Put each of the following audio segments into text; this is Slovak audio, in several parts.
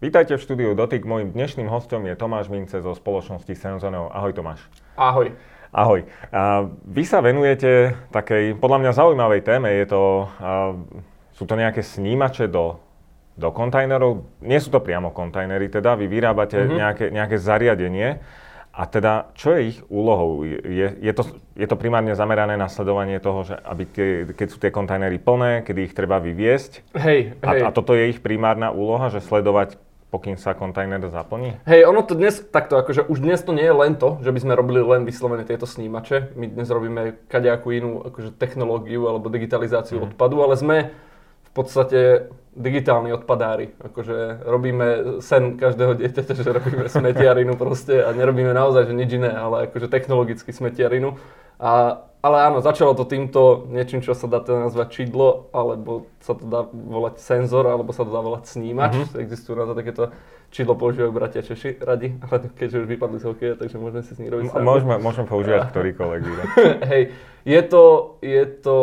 Vítajte v štúdiu Dotyk. Mojím dnešným hostom je Tomáš Mince zo spoločnosti Senzoneo. Ahoj Tomáš. Ahoj. Ahoj. A vy sa venujete takej, podľa mňa zaujímavej téme. Je to, a, sú to nejaké snímače do, do kontajnerov. Nie sú to priamo kontajnery, teda vy vyrábate mm-hmm. nejaké, nejaké zariadenie. A teda, čo je ich úlohou? Je, je, to, je to primárne zamerané na sledovanie toho, že aby tie, keď sú tie kontajnery plné, kedy ich treba vyviesť? Hej, hej. A, a toto je ich primárna úloha, že sledovať pokým sa kontajner zaplní? Hej, ono to dnes takto, akože už dnes to nie je len to, že by sme robili len vyslovene tieto snímače. My dnes robíme kadejakú inú akože technológiu alebo digitalizáciu mm. odpadu, ale sme v podstate digitálni odpadári. Akože robíme sen každého dieťaťa, že robíme smetiarinu proste a nerobíme naozaj že nič iné, ale akože technologicky smetiarinu. A, ale áno, začalo to týmto niečím, čo sa dá teda nazvať čidlo, alebo sa to dá volať senzor, alebo sa to dá volať snímač. Mm-hmm. Existujú na to takéto čidlo používajú bratia Češi radi, ale keďže už vypadli z hokeja, takže môžeme si s nich robiť Môžeme, môžeme používať ktorýkoľvek. Hej, je to, je to,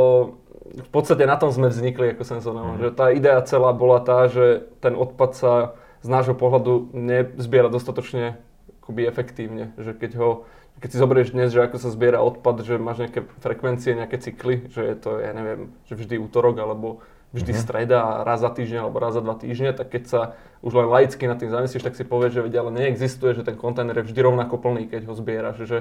v podstate na tom sme vznikli ako senzorná, mm-hmm. že tá idea celá bola tá, že ten odpad sa z nášho pohľadu nezbiera dostatočne akoby efektívne, že keď ho keď si zoberieš dnes, že ako sa zbiera odpad, že máš nejaké frekvencie, nejaké cykly, že je to, ja neviem, že vždy útorok alebo vždy mm-hmm. streda raz za týždeň alebo raz za dva týždne, tak keď sa už len laicky nad tým zamyslíš, tak si povieš, že vedia, ale neexistuje, že ten kontajner je vždy rovnako plný, keď ho zbieraš. Že,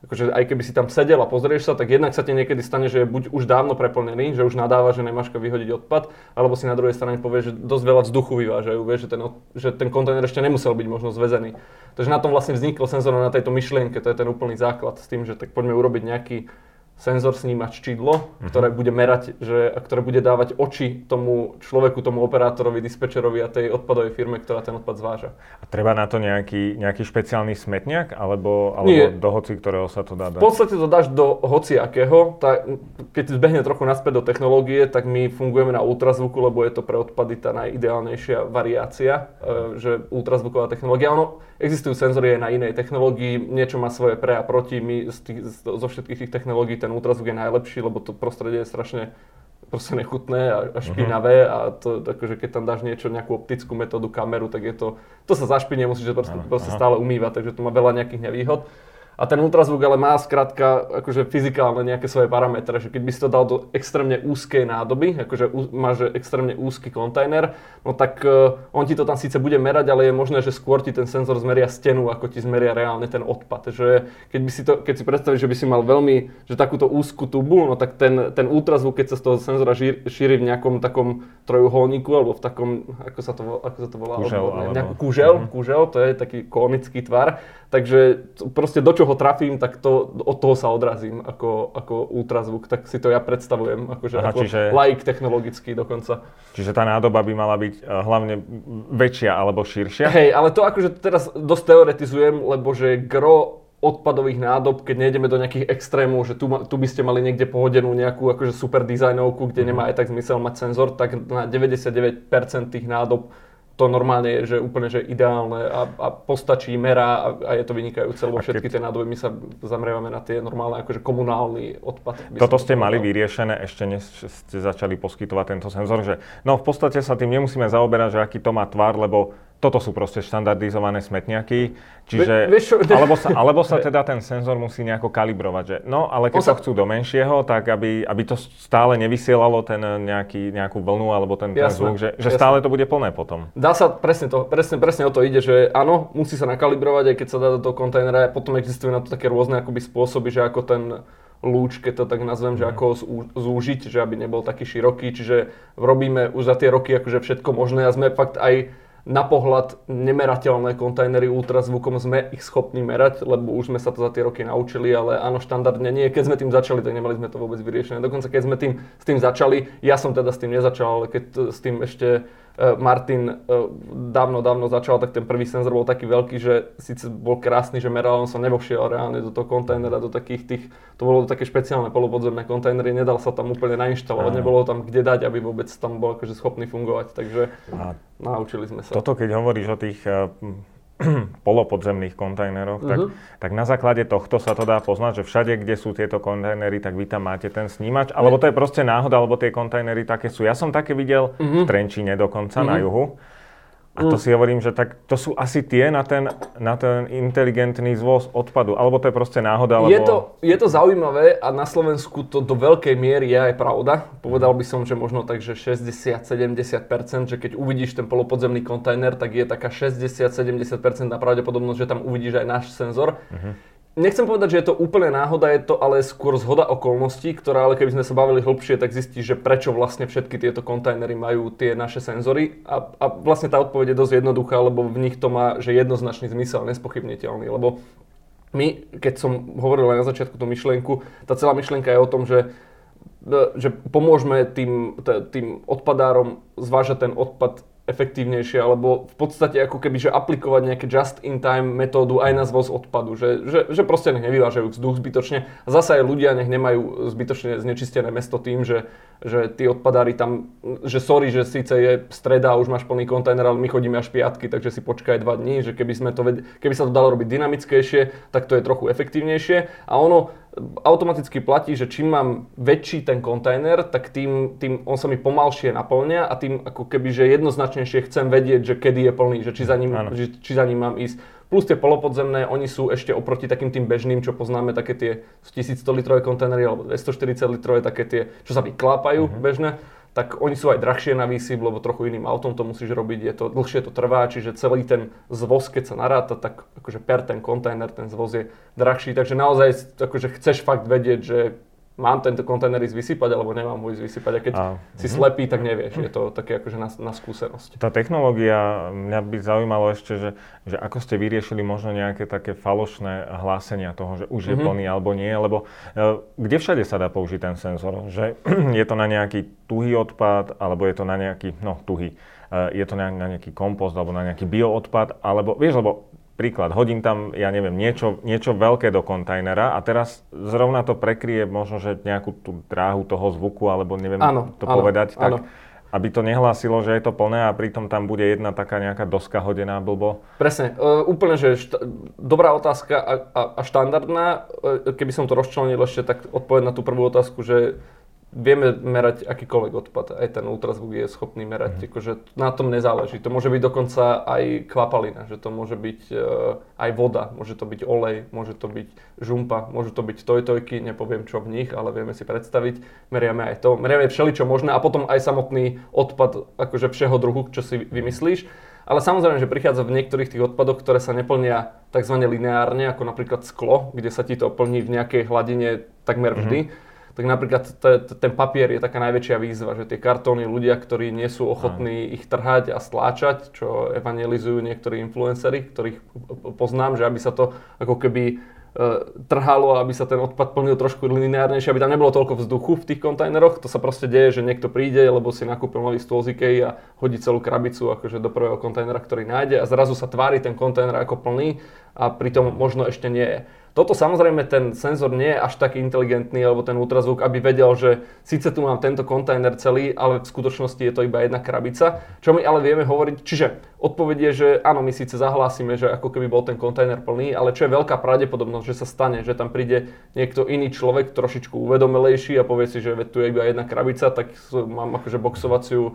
akože aj keby si tam sedel a pozrieš sa, tak jednak sa ti niekedy stane, že je buď už dávno preplnený, že už nadáva, že nemáš vyhodiť odpad, alebo si na druhej strane povieš, že dosť veľa vzduchu vyvážajú, vieš, že ten, že ten kontajner ešte nemusel byť možno zvezený. Takže na tom vlastne vznikol senzor na tejto myšlienke, to je ten úplný základ s tým, že tak poďme urobiť nejaký senzor snímač čidlo, uh-huh. ktoré bude merať, že, ktoré bude dávať oči tomu človeku, tomu operátorovi, dispečerovi a tej odpadovej firme, ktorá ten odpad zváža. A treba na to nejaký, nejaký špeciálny smetňak, alebo, alebo Nie. do hoci, ktorého sa to dá dať? V podstate to dáš do hociakého. Tá, keď zbehne trochu naspäť do technológie, tak my fungujeme na ultrazvuku, lebo je to pre odpady tá najideálnejšia variácia, uh-huh. že ultrazvuková technológia. Ono, existujú senzory aj na inej technológii, niečo má svoje pre a proti. My z tých, zo všetkých tých technológií ten ten ultrazvuk je najlepší, lebo to prostredie je strašne proste nechutné a, a špinavé uh-huh. a to, akože keď tam dáš niečo, nejakú optickú metódu, kameru, tak je to, to sa zašpinie, musíš to proste, proste stále umývať, takže to má veľa nejakých nevýhod. A ten ultrazvuk ale má skrátka akože fyzikálne nejaké svoje parametre, že keď by si to dal do extrémne úzkej nádoby, akože máš extrémne úzky kontajner, no tak uh, on ti to tam síce bude merať, ale je možné, že skôr ti ten senzor zmeria stenu, ako ti zmeria reálne ten odpad. Že keď, by si to, keď si predstavíš, že by si mal veľmi, že takúto úzku tubu, no tak ten, ten ultrazvuk, keď sa z toho senzora šíri, šíri v nejakom takom trojuholníku, alebo v takom, ako sa to, ako sa to volá? Kúžel, alebo... Nejakú kúžel, uh-huh. kúžel, to je taký konický tvar. Takže proste do čoho trafím, tak to, od toho sa odrazím ako, ako ultrazvuk. Tak si to ja predstavujem, akože Aha, ako čiže, like technologický dokonca. Čiže tá nádoba by mala byť uh, hlavne väčšia alebo širšia? Hej, ale to akože teraz dosť teoretizujem, lebo že gro odpadových nádob, keď nejdeme do nejakých extrémov, že tu, tu by ste mali niekde pohodenú nejakú akože super dizajnovku, kde mm-hmm. nemá aj tak zmysel mať senzor, tak na 99% tých nádob to normálne je, že úplne že ideálne a, a postačí, merá a, a je to vynikajúce, lebo všetky tie nádoby my sa zamrievame na tie normálne akože komunálny odpad. Toto ste mali vyriešené ešte než ste začali poskytovať tento senzor, že no v podstate sa tým nemusíme zaoberať, že aký to má tvar, lebo toto sú proste štandardizované smetňaky, čiže, Ve, vieš, alebo, sa, alebo sa teda ten senzor musí nejako kalibrovať, že no, ale keď sa... chcú do menšieho, tak aby, aby to stále nevysielalo ten nejaký, nejakú vlnu alebo ten, ten zvuk, že, že stále to bude plné potom. Dá sa, presne, to, presne, presne o to ide, že áno, musí sa nakalibrovať, aj keď sa dá do toho kontajnera, potom existujú na to také rôzne akoby spôsoby, že ako ten lúč, keď to tak nazvem, že mhm. ako ho zúžiť, že aby nebol taký široký, čiže robíme už za tie roky akože všetko možné a sme fakt aj na pohľad nemerateľné kontajnery ultrazvukom sme ich schopní merať, lebo už sme sa to za tie roky naučili, ale áno, štandardne nie. Keď sme tým začali, tak nemali sme to vôbec vyriešené. Dokonca keď sme tým, s tým začali, ja som teda s tým nezačal, ale keď s tým ešte Martin e, dávno, dávno začal, tak ten prvý senzor bol taký veľký, že síce bol krásny, že meral, on sa nevošiel reálne do toho kontajnera, do takých tých, to bolo také špeciálne polopodzemné kontajnery, nedal sa tam úplne nainštalovať, nebolo tam kde dať, aby vôbec tam bol akože schopný fungovať, takže... A Naučili sme sa. Toto, keď hovoríš o tých uh, polopodzemných kontajneroch, uh-huh. tak, mhm. tak na základe tohto sa to dá poznať, že všade, kde sú tieto kontajnery, tak vy tam máte ten snímač, alebo to je proste náhoda, alebo tie kontajnery také sú. Ja som také videl uh-huh. v Trenčíne dokonca uh-huh. na juhu. A to mm. si hovorím, že tak to sú asi tie na ten, na ten inteligentný zvoz odpadu. Alebo to je proste náhoda, alebo... Je to, je to zaujímavé a na Slovensku to do veľkej miery je aj pravda. Povedal by som, že možno tak, že 60-70%, že keď uvidíš ten polopodzemný kontajner, tak je taká 60-70% na pravdepodobnosť, že tam uvidíš aj náš senzor. Uh-huh nechcem povedať, že je to úplne náhoda, je to ale skôr zhoda okolností, ktorá ale keby sme sa bavili hlbšie, tak zistíš, že prečo vlastne všetky tieto kontajnery majú tie naše senzory. A, a vlastne tá odpoveď je dosť jednoduchá, lebo v nich to má že jednoznačný zmysel, nespochybniteľný. Lebo my, keď som hovoril aj na začiatku tú myšlienku, tá celá myšlienka je o tom, že že pomôžeme tým, tým odpadárom zvážať ten odpad efektívnejšie, alebo v podstate ako keby, že aplikovať nejaké just-in-time metódu aj na zvoz odpadu, že, že, že proste nech nevyvážajú vzduch zbytočne. A zase aj ľudia nech nemajú zbytočne znečistené mesto tým, že, že tí odpadári tam, že sorry, že síce je streda a už máš plný kontajner, ale my chodíme až piatky, takže si počkaj dva dní, že keby, sme to ved- keby sa to dalo robiť dynamickejšie, tak to je trochu efektívnejšie. A ono automaticky platí, že čím mám väčší ten kontajner, tak tým, tým on sa mi pomalšie naplňa a tým ako keby, že jednoznačnejšie chcem vedieť, že kedy je plný, že či za ním, že, či za ním mám ísť. Plus tie polopodzemné, oni sú ešte oproti takým tým bežným, čo poznáme, také tie 1100 litrové kontajnery alebo 240 litrové, také tie, čo sa vyklápajú uh-huh. bežné tak oni sú aj drahšie na výsyp, lebo trochu iným autom to musíš robiť, je to, dlhšie to trvá, čiže celý ten zvoz, keď sa naráta, tak akože per ten kontajner, ten zvoz je drahší, takže naozaj akože chceš fakt vedieť, že mám tento kontajner ísť vysypať, alebo nemám ho ísť vysypať. A keď a, si uh-huh. slepý, tak nevieš. Je to také akože na, na skúsenosť. Tá technológia, mňa by zaujímalo ešte, že, že ako ste vyriešili možno nejaké také falošné hlásenia toho, že už je uh-huh. plný alebo nie, lebo uh, kde všade sa dá použiť ten senzor? Že je to na nejaký tuhý odpad, alebo je to na nejaký, no tuhý, uh, je to na, na nejaký kompost, alebo na nejaký bioodpad, alebo vieš, lebo príklad, hodím tam, ja neviem, niečo, niečo veľké do kontajnera a teraz zrovna to prekrie možno, že nejakú tú dráhu toho zvuku, alebo neviem áno, to áno, povedať, tak áno. aby to nehlásilo, že je to plné a pritom tam bude jedna taká nejaká doska hodená blbo. Presne, uh, úplne, že šta- dobrá otázka a, a, a štandardná. Uh, keby som to rozčlenil ešte, tak odpoveď na tú prvú otázku, že vieme merať akýkoľvek odpad. Aj ten ultrazvuk je schopný merať. Mm. Akože na tom nezáleží. To môže byť dokonca aj kvapalina, že to môže byť uh, aj voda, môže to byť olej, môže to byť žumpa, môže to byť tojtojky, nepoviem čo v nich, ale vieme si predstaviť. Meriame aj to. Meriame všeličo možné a potom aj samotný odpad akože všeho druhu, čo si vymyslíš. Ale samozrejme, že prichádza v niektorých tých odpadoch, ktoré sa neplnia tzv. lineárne, ako napríklad sklo, kde sa ti to plní v nejakej hladine takmer vždy. Mm-hmm tak napríklad ten papier je taká najväčšia výzva, že tie kartóny ľudia, ktorí nie sú ochotní Aj. ich trhať a stláčať, čo evangelizujú niektorí influencery, ktorých poznám, že aby sa to ako keby e, trhalo, aby sa ten odpad plnil trošku lineárnejšie, aby tam nebolo toľko vzduchu v tých kontajneroch. To sa proste deje, že niekto príde, lebo si nakúpil nový stôl z Ikei a hodí celú krabicu akože do prvého kontajnera, ktorý nájde a zrazu sa tvári ten kontajner ako plný a pritom možno ešte nie je. Toto samozrejme ten senzor nie je až taký inteligentný, alebo ten ultrazvuk, aby vedel, že síce tu mám tento kontajner celý, ale v skutočnosti je to iba jedna krabica. Čo my ale vieme hovoriť, čiže odpoveď je, že áno, my síce zahlásime, že ako keby bol ten kontajner plný, ale čo je veľká pravdepodobnosť, že sa stane, že tam príde niekto iný človek, trošičku uvedomelejší a povie si, že tu je iba jedna krabica, tak mám akože boxovaciu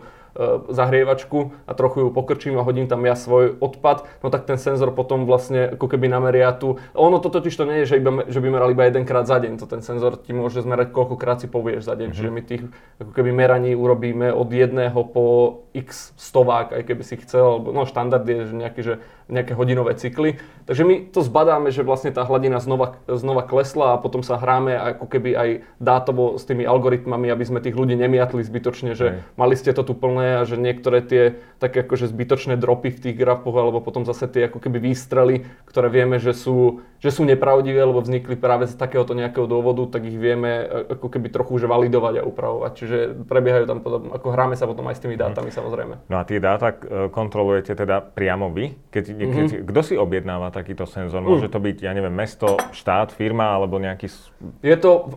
zahrievačku a trochu ju pokrčím a hodím tam ja svoj odpad, no tak ten senzor potom vlastne ako keby nameria tu. Ono to totiž to nie je, že, iba, že by meral iba jedenkrát za deň, to ten senzor ti môže zmerať koľkokrát si povieš za deň, mm-hmm. čiže my tých ako keby meraní urobíme od jedného po x stovák, aj keby si chcel, no štandard je že nejaký, že nejaké hodinové cykly. Takže my to zbadáme, že vlastne tá hladina znova, znova klesla a potom sa hráme ako keby aj dátovo s tými algoritmami, aby sme tých ľudí nemiatli zbytočne, že Aj. mali ste to tu plné a že niektoré tie také akože zbytočné dropy v tých grafoch alebo potom zase tie ako keby výstrely, ktoré vieme, že sú, že sú nepravdivé, lebo vznikli práve z takéhoto nejakého dôvodu, tak ich vieme e, ako keby trochu že validovať a upravovať. Čiže prebiehajú tam potom, ako hráme sa potom aj s tými dátami hmm. samozrejme. No a tie dáta e, kontrolujete teda priamo vy, keď Mm-hmm. Kto si objednáva takýto senzor? Mm. Môže to byť, ja neviem, mesto, štát, firma alebo nejaký... Je to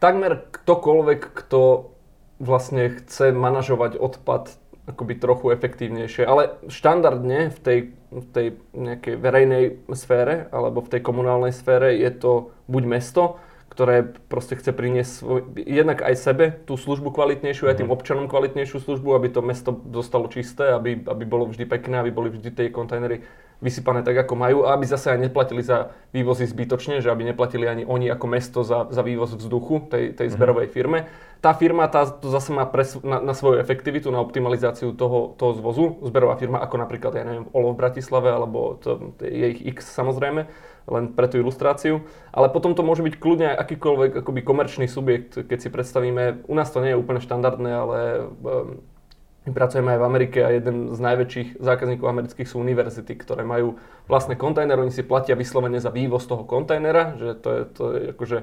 takmer ktokoľvek, kto vlastne chce manažovať odpad akoby trochu efektívnejšie. Ale štandardne v tej, v tej nejakej verejnej sfére alebo v tej komunálnej sfére je to buď mesto, ktoré proste chce priniesť svoj, jednak aj sebe tú službu kvalitnejšiu, aj tým mhm. občanom kvalitnejšiu službu, aby to mesto zostalo čisté, aby, aby bolo vždy pekné, aby boli vždy tie kontajnery vysypané tak, ako majú a aby zase aj neplatili za vývozy zbytočne, že aby neplatili ani oni ako mesto za, za vývoz vzduchu tej, tej mhm. zberovej firme. Tá firma tá, to zase má pres, na, na svoju efektivitu, na optimalizáciu toho, toho zvozu. Zberová firma ako napríklad, ja neviem, Olo v Bratislave, alebo to, to je ich X samozrejme len pre tú ilustráciu. Ale potom to môže byť kľudne aj akýkoľvek akoby komerčný subjekt, keď si predstavíme, u nás to nie je úplne štandardné, ale um, my pracujeme aj v Amerike a jeden z najväčších zákazníkov amerických sú univerzity, ktoré majú vlastné kontajnery, oni si platia vyslovene za vývoz toho kontajnera, že to je, to je akože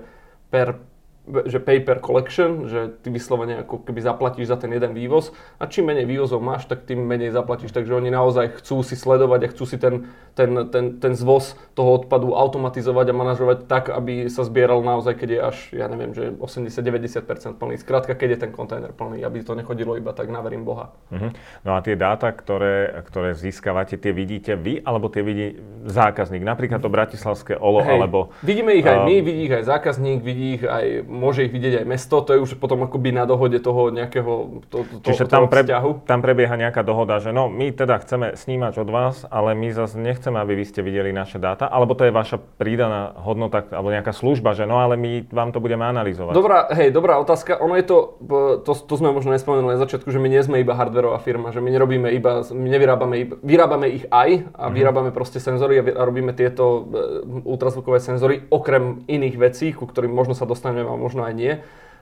per že pay per collection, že ty vyslovene ako keby zaplatíš za ten jeden vývoz a čím menej vývozov máš, tak tým menej zaplatíš. Takže oni naozaj chcú si sledovať a chcú si ten, ten, ten, ten zvoz toho odpadu automatizovať a manažovať tak, aby sa zbieral naozaj, keď je až, ja neviem, že 80-90% plný. Skrátka, keď je ten kontajner plný, aby to nechodilo iba tak na verím Boha. Uh-huh. No a tie dáta, ktoré, ktoré získavate, tie vidíte vy, alebo tie vidí zákazník? Napríklad to bratislavské OLO, Hej, alebo... Vidíme ich aj uh, my, vidí ich aj zákazník, vidí ich aj môže ich vidieť aj mesto, to je už potom akoby na dohode toho nejakého to, to, Čiže toho tam, pre, vzťahu. tam prebieha nejaká dohoda, že no my teda chceme snímať od vás, ale my zase nechceme, aby vy ste videli naše dáta, alebo to je vaša prídaná hodnota, alebo nejaká služba, že no ale my vám to budeme analyzovať. Dobrá, hej, dobrá otázka. Ono je to, to, to sme možno nespomenuli na začiatku, že my nie sme iba hardwareová firma, že my nerobíme iba, my nevyrábame iba, vyrábame ich aj a mm-hmm. vyrábame proste senzory a robíme tieto e, ultrazvukové senzory okrem iných vecí, ku ktorým možno sa dostaneme možno aj nie.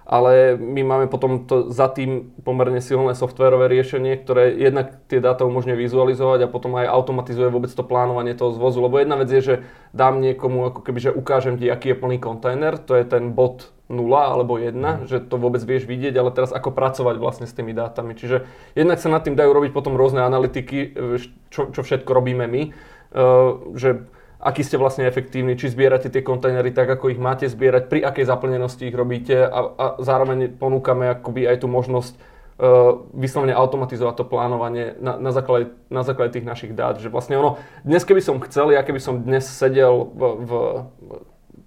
Ale my máme potom to, za tým pomerne silné softverové riešenie, ktoré jednak tie dáta umožňuje vizualizovať a potom aj automatizuje vôbec to plánovanie toho zvozu. Lebo jedna vec je, že dám niekomu, ako keby, že ukážem ti, aký je plný kontajner, to je ten bod 0 alebo 1, mm. že to vôbec vieš vidieť, ale teraz ako pracovať vlastne s tými dátami. Čiže jednak sa nad tým dajú robiť potom rôzne analytiky, čo, čo všetko robíme my, uh, že aký ste vlastne efektívni, či zbierate tie kontajnery tak, ako ich máte zbierať, pri akej zaplnenosti ich robíte a, a zároveň ponúkame akoby aj tú možnosť uh, vyslovene automatizovať to plánovanie na, na, základe, na základe tých našich dát. Že vlastne ono, dnes keby som chcel, ja keby som dnes sedel v, v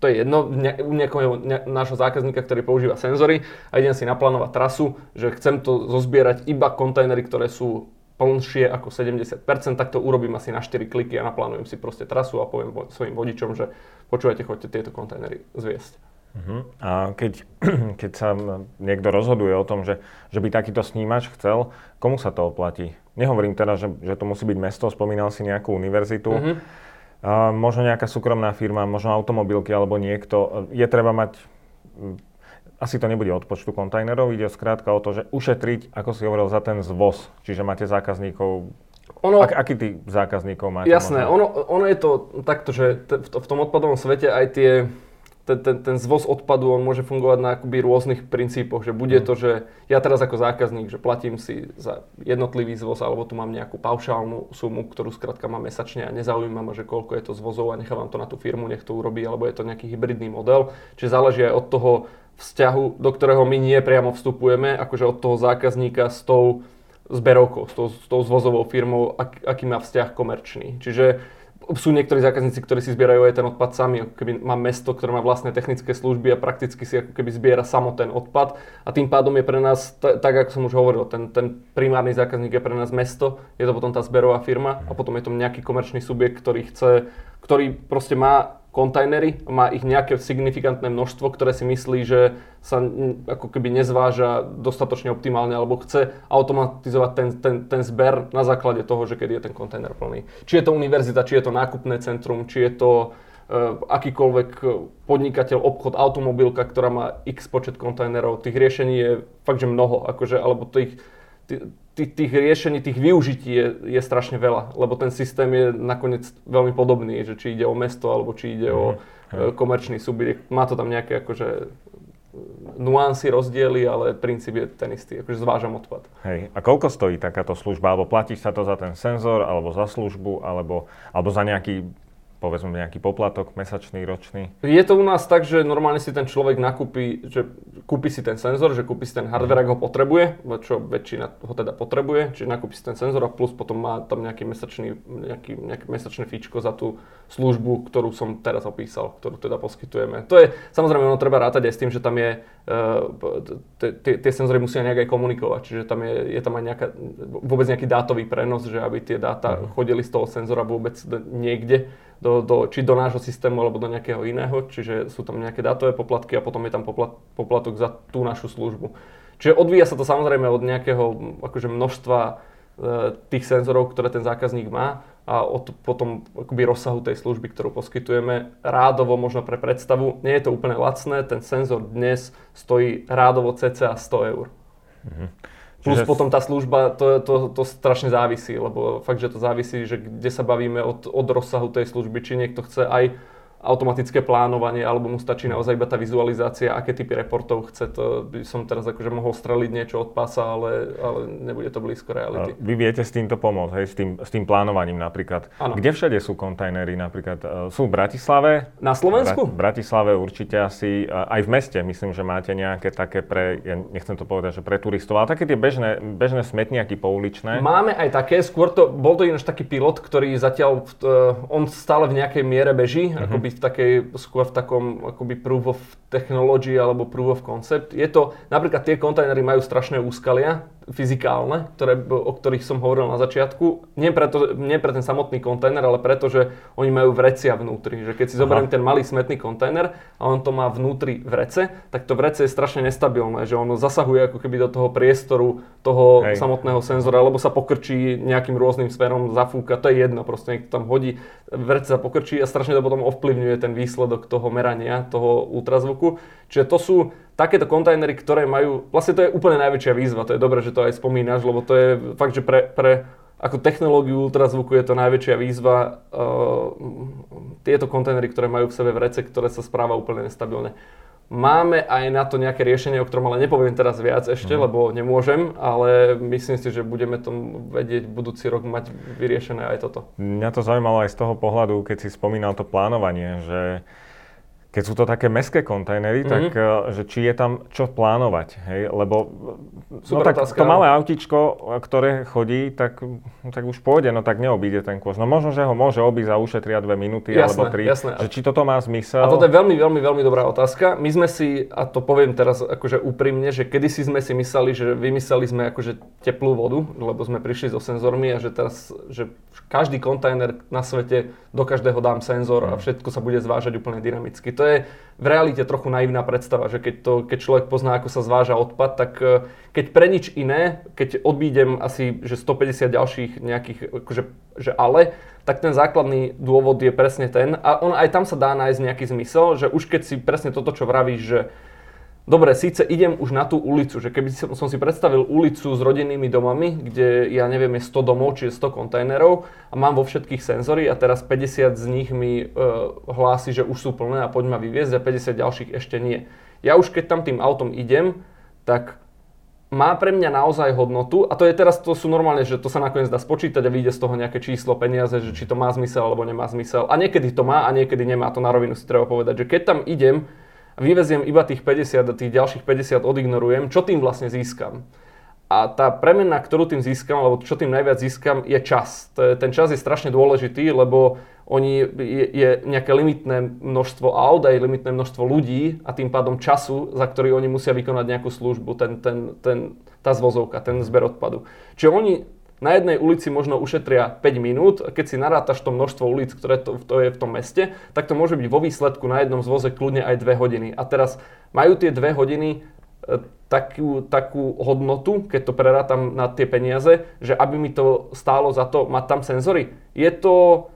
to je jedno, u nejakého ne, nášho zákazníka, ktorý používa senzory a idem si naplánovať trasu, že chcem to zozbierať iba kontajnery, ktoré sú plnšie ako 70%, tak to urobím asi na 4 kliky a naplánujem si proste trasu a poviem svojim vodičom, že počúvajte, choďte tieto kontajnery zviesť. Uh-huh. A keď, keď sa niekto rozhoduje o tom, že, že by takýto snímač chcel, komu sa to oplatí? Nehovorím teda, že, že to musí byť mesto, spomínal si nejakú univerzitu, uh-huh. a možno nejaká súkromná firma, možno automobilky alebo niekto. Je treba mať asi to nebude od počtu kontajnerov, ide skrátka o to, že ušetriť, ako si hovoril, za ten zvoz. Čiže máte zákazníkov ono, Ak, aký ty zákazníkov máte? Jasné, ono, ono je to takto, že t- v tom odpadovom svete aj tie, ten, ten, ten zvoz odpadu, on môže fungovať na akoby rôznych princípoch, že bude mm. to, že ja teraz ako zákazník, že platím si za jednotlivý zvoz, alebo tu mám nejakú paušálnu sumu, ktorú skrátka mám mesačne a nezaujíma ma, že koľko je to zvozov a nechávam to na tú firmu, nech to urobí, alebo je to nejaký hybridný model. Čiže záleží aj od toho, vzťahu, do ktorého my nie priamo vstupujeme, akože od toho zákazníka s tou zberovkou, s tou, s tou zvozovou firmou, ak, aký má vzťah komerčný. Čiže sú niektorí zákazníci, ktorí si zbierajú aj ten odpad sami, ako keby má mesto, ktoré má vlastné technické služby a prakticky si ako keby zbiera samo ten odpad. A tým pádom je pre nás, t- tak ako som už hovoril, ten, ten primárny zákazník je pre nás mesto, je to potom tá zberová firma a potom je to nejaký komerčný subjekt, ktorý chce, ktorý proste má kontajnery, má ich nejaké signifikantné množstvo, ktoré si myslí, že sa ako keby nezváža dostatočne optimálne alebo chce automatizovať ten, ten, ten zber na základe toho, že keď je ten kontajner plný. Či je to univerzita, či je to nákupné centrum, či je to uh, akýkoľvek podnikateľ, obchod, automobilka, ktorá má x počet kontajnerov. Tých riešení je fakt, že mnoho, akože, alebo tých, tých, tých riešení, tých využití je, je strašne veľa, lebo ten systém je nakoniec veľmi podobný, že či ide o mesto alebo či ide o mm. komerčný subjekt. Má to tam nejaké akože nuancy, rozdiely, ale princíp je ten istý, akože zvážam odpad. Hej, a koľko stojí takáto služba? Alebo platíš sa to za ten senzor, alebo za službu, alebo, alebo za nejaký povedzme nejaký poplatok mesačný, ročný? Je to u nás tak, že normálne si ten človek nakúpi, že kúpi si ten senzor, že kúpi si ten hardware, ak ho potrebuje, čo väčšina ho teda potrebuje, čiže nakúpi si ten senzor a plus potom má tam nejaký mesačný, nejaký, nejaké mesačné fíčko za tú službu, ktorú som teraz opísal, ktorú teda poskytujeme. To je, samozrejme, ono treba rátať aj s tým, že tam je, uh, tie senzory musia nejak aj komunikovať, čiže tam je, je tam aj nejaká, vôbec nejaký dátový prenos, že aby tie dáta mhm. chodili z toho senzora vôbec niekde do, do, či do nášho systému alebo do nejakého iného, čiže sú tam nejaké dátové poplatky a potom je tam poplat, poplatok za tú našu službu. Čiže odvíja sa to samozrejme od nejakého akože množstva e, tých senzorov, ktoré ten zákazník má a od potom akoby rozsahu tej služby, ktorú poskytujeme. Rádovo, možno pre predstavu, nie je to úplne lacné, ten senzor dnes stojí rádovo cca 100 eur. Mm-hmm. Plus Čiže... potom tá služba, to, to, to strašne závisí, lebo fakt, že to závisí, že kde sa bavíme od, od rozsahu tej služby, či niekto chce aj automatické plánovanie, alebo mu stačí naozaj iba tá vizualizácia, aké typy reportov chce. To by som teraz akože mohol streliť niečo od pása, ale, ale nebude to blízko reality. Vy viete s týmto pomôcť, hej, s tým, s tým plánovaním napríklad. Ano. Kde všade sú kontajnery napríklad? E, sú v Bratislave? Na Slovensku? v Bratislave určite asi, aj v meste myslím, že máte nejaké také pre, ja nechcem to povedať, že pre turistov, ale také tie bežné, bežné smetniaky pouličné. Máme aj také, skôr to, bol to ináč taký pilot, ktorý zatiaľ, uh, on stále v nejakej miere beží, uh-huh. akoby v takej, skôr v takom akoby proof of technology alebo proof of concept. Je to, napríklad tie kontajnery majú strašné úskalia, fyzikálne, ktoré, o ktorých som hovoril na začiatku. Nie, preto, nie pre ten samotný kontajner, ale preto, že oni majú vrecia vnútri. Že keď si Aha. zoberiem ten malý smetný kontajner a on to má vnútri vrece, tak to vrece je strašne nestabilné, že ono zasahuje ako keby do toho priestoru toho Hej. samotného senzora, alebo sa pokrčí nejakým rôznym smerom, zafúka, to je jedno, proste niekto tam hodí, vrece sa pokrčí a strašne to potom ovplyvňuje ten výsledok toho merania, toho ultrazvuku. Čiže to sú takéto kontajnery, ktoré majú, vlastne to je úplne najväčšia výzva, to je dobré, že to aj spomínaš, lebo to je fakt, že pre, pre ako technológiu ultrazvuku je to najväčšia výzva. Uh, tieto kontajnery, ktoré majú v sebe vrece, ktoré sa správa úplne nestabilne. Máme aj na to nejaké riešenie, o ktorom ale nepoviem teraz viac ešte, mm. lebo nemôžem, ale myslím si, že budeme to vedieť budúci rok mať vyriešené aj toto. Mňa to zaujímalo aj z toho pohľadu, keď si spomínal to plánovanie, že keď sú to také meské kontajnery, mm-hmm. tak eh, že či je tam čo plánovať, hej? Lebo no Super no, tak otázka, to malé autíčko, ktoré chodí, tak, tak už pôjde, no tak neobíde ten kôž. No možno, že ho môže obísť a ušetria dve minúty jasné, alebo tri. Jasné. Že či toto má zmysel? A toto je veľmi, veľmi, veľmi dobrá otázka. My sme si, a to poviem teraz akože úprimne, že kedysi sme si mysleli, že vymysleli sme akože teplú vodu, lebo sme prišli so senzormi a že teraz, že každý kontajner na svete, do každého dám senzor a mhm. všetko sa bude zvážať úplne dynamicky. To je v realite trochu naivná predstava, že keď, to, keď človek pozná, ako sa zváža odpad, tak e, keď pre nič iné, keď odbídem asi že 150 ďalších nejakých, akože, že ale, tak ten základný dôvod je presne ten. A on aj tam sa dá nájsť nejaký zmysel, že už keď si presne toto, čo vravíš, že Dobre, síce idem už na tú ulicu, že keby som si predstavil ulicu s rodinnými domami, kde ja neviem, je 100 domov, čiže 100 kontajnerov a mám vo všetkých senzory a teraz 50 z nich mi e, hlási, že už sú plné a poď ma vyviezť a 50 ďalších ešte nie. Ja už keď tam tým autom idem, tak má pre mňa naozaj hodnotu a to je teraz, to sú normálne, že to sa nakoniec dá spočítať a vyjde z toho nejaké číslo, peniaze, že či to má zmysel alebo nemá zmysel. A niekedy to má a niekedy nemá, to na rovinu si treba povedať, že keď tam idem, vyveziem iba tých 50 a tých ďalších 50 odignorujem, čo tým vlastne získam? A tá premena, ktorú tým získam, alebo čo tým najviac získam, je čas. Ten čas je strašne dôležitý, lebo oni, je, je nejaké limitné množstvo aut, aj limitné množstvo ľudí a tým pádom času, za ktorý oni musia vykonať nejakú službu, ten, ten, ten, tá zvozovka, ten zber odpadu. Čiže oni na jednej ulici možno ušetria 5 minút, keď si narátaš to množstvo ulic, ktoré to, to je v tom meste, tak to môže byť vo výsledku na jednom zvoze kľudne aj 2 hodiny. A teraz majú tie 2 hodiny e, takú, takú hodnotu, keď to prerátam na tie peniaze, že aby mi to stálo za to mať tam senzory. Je to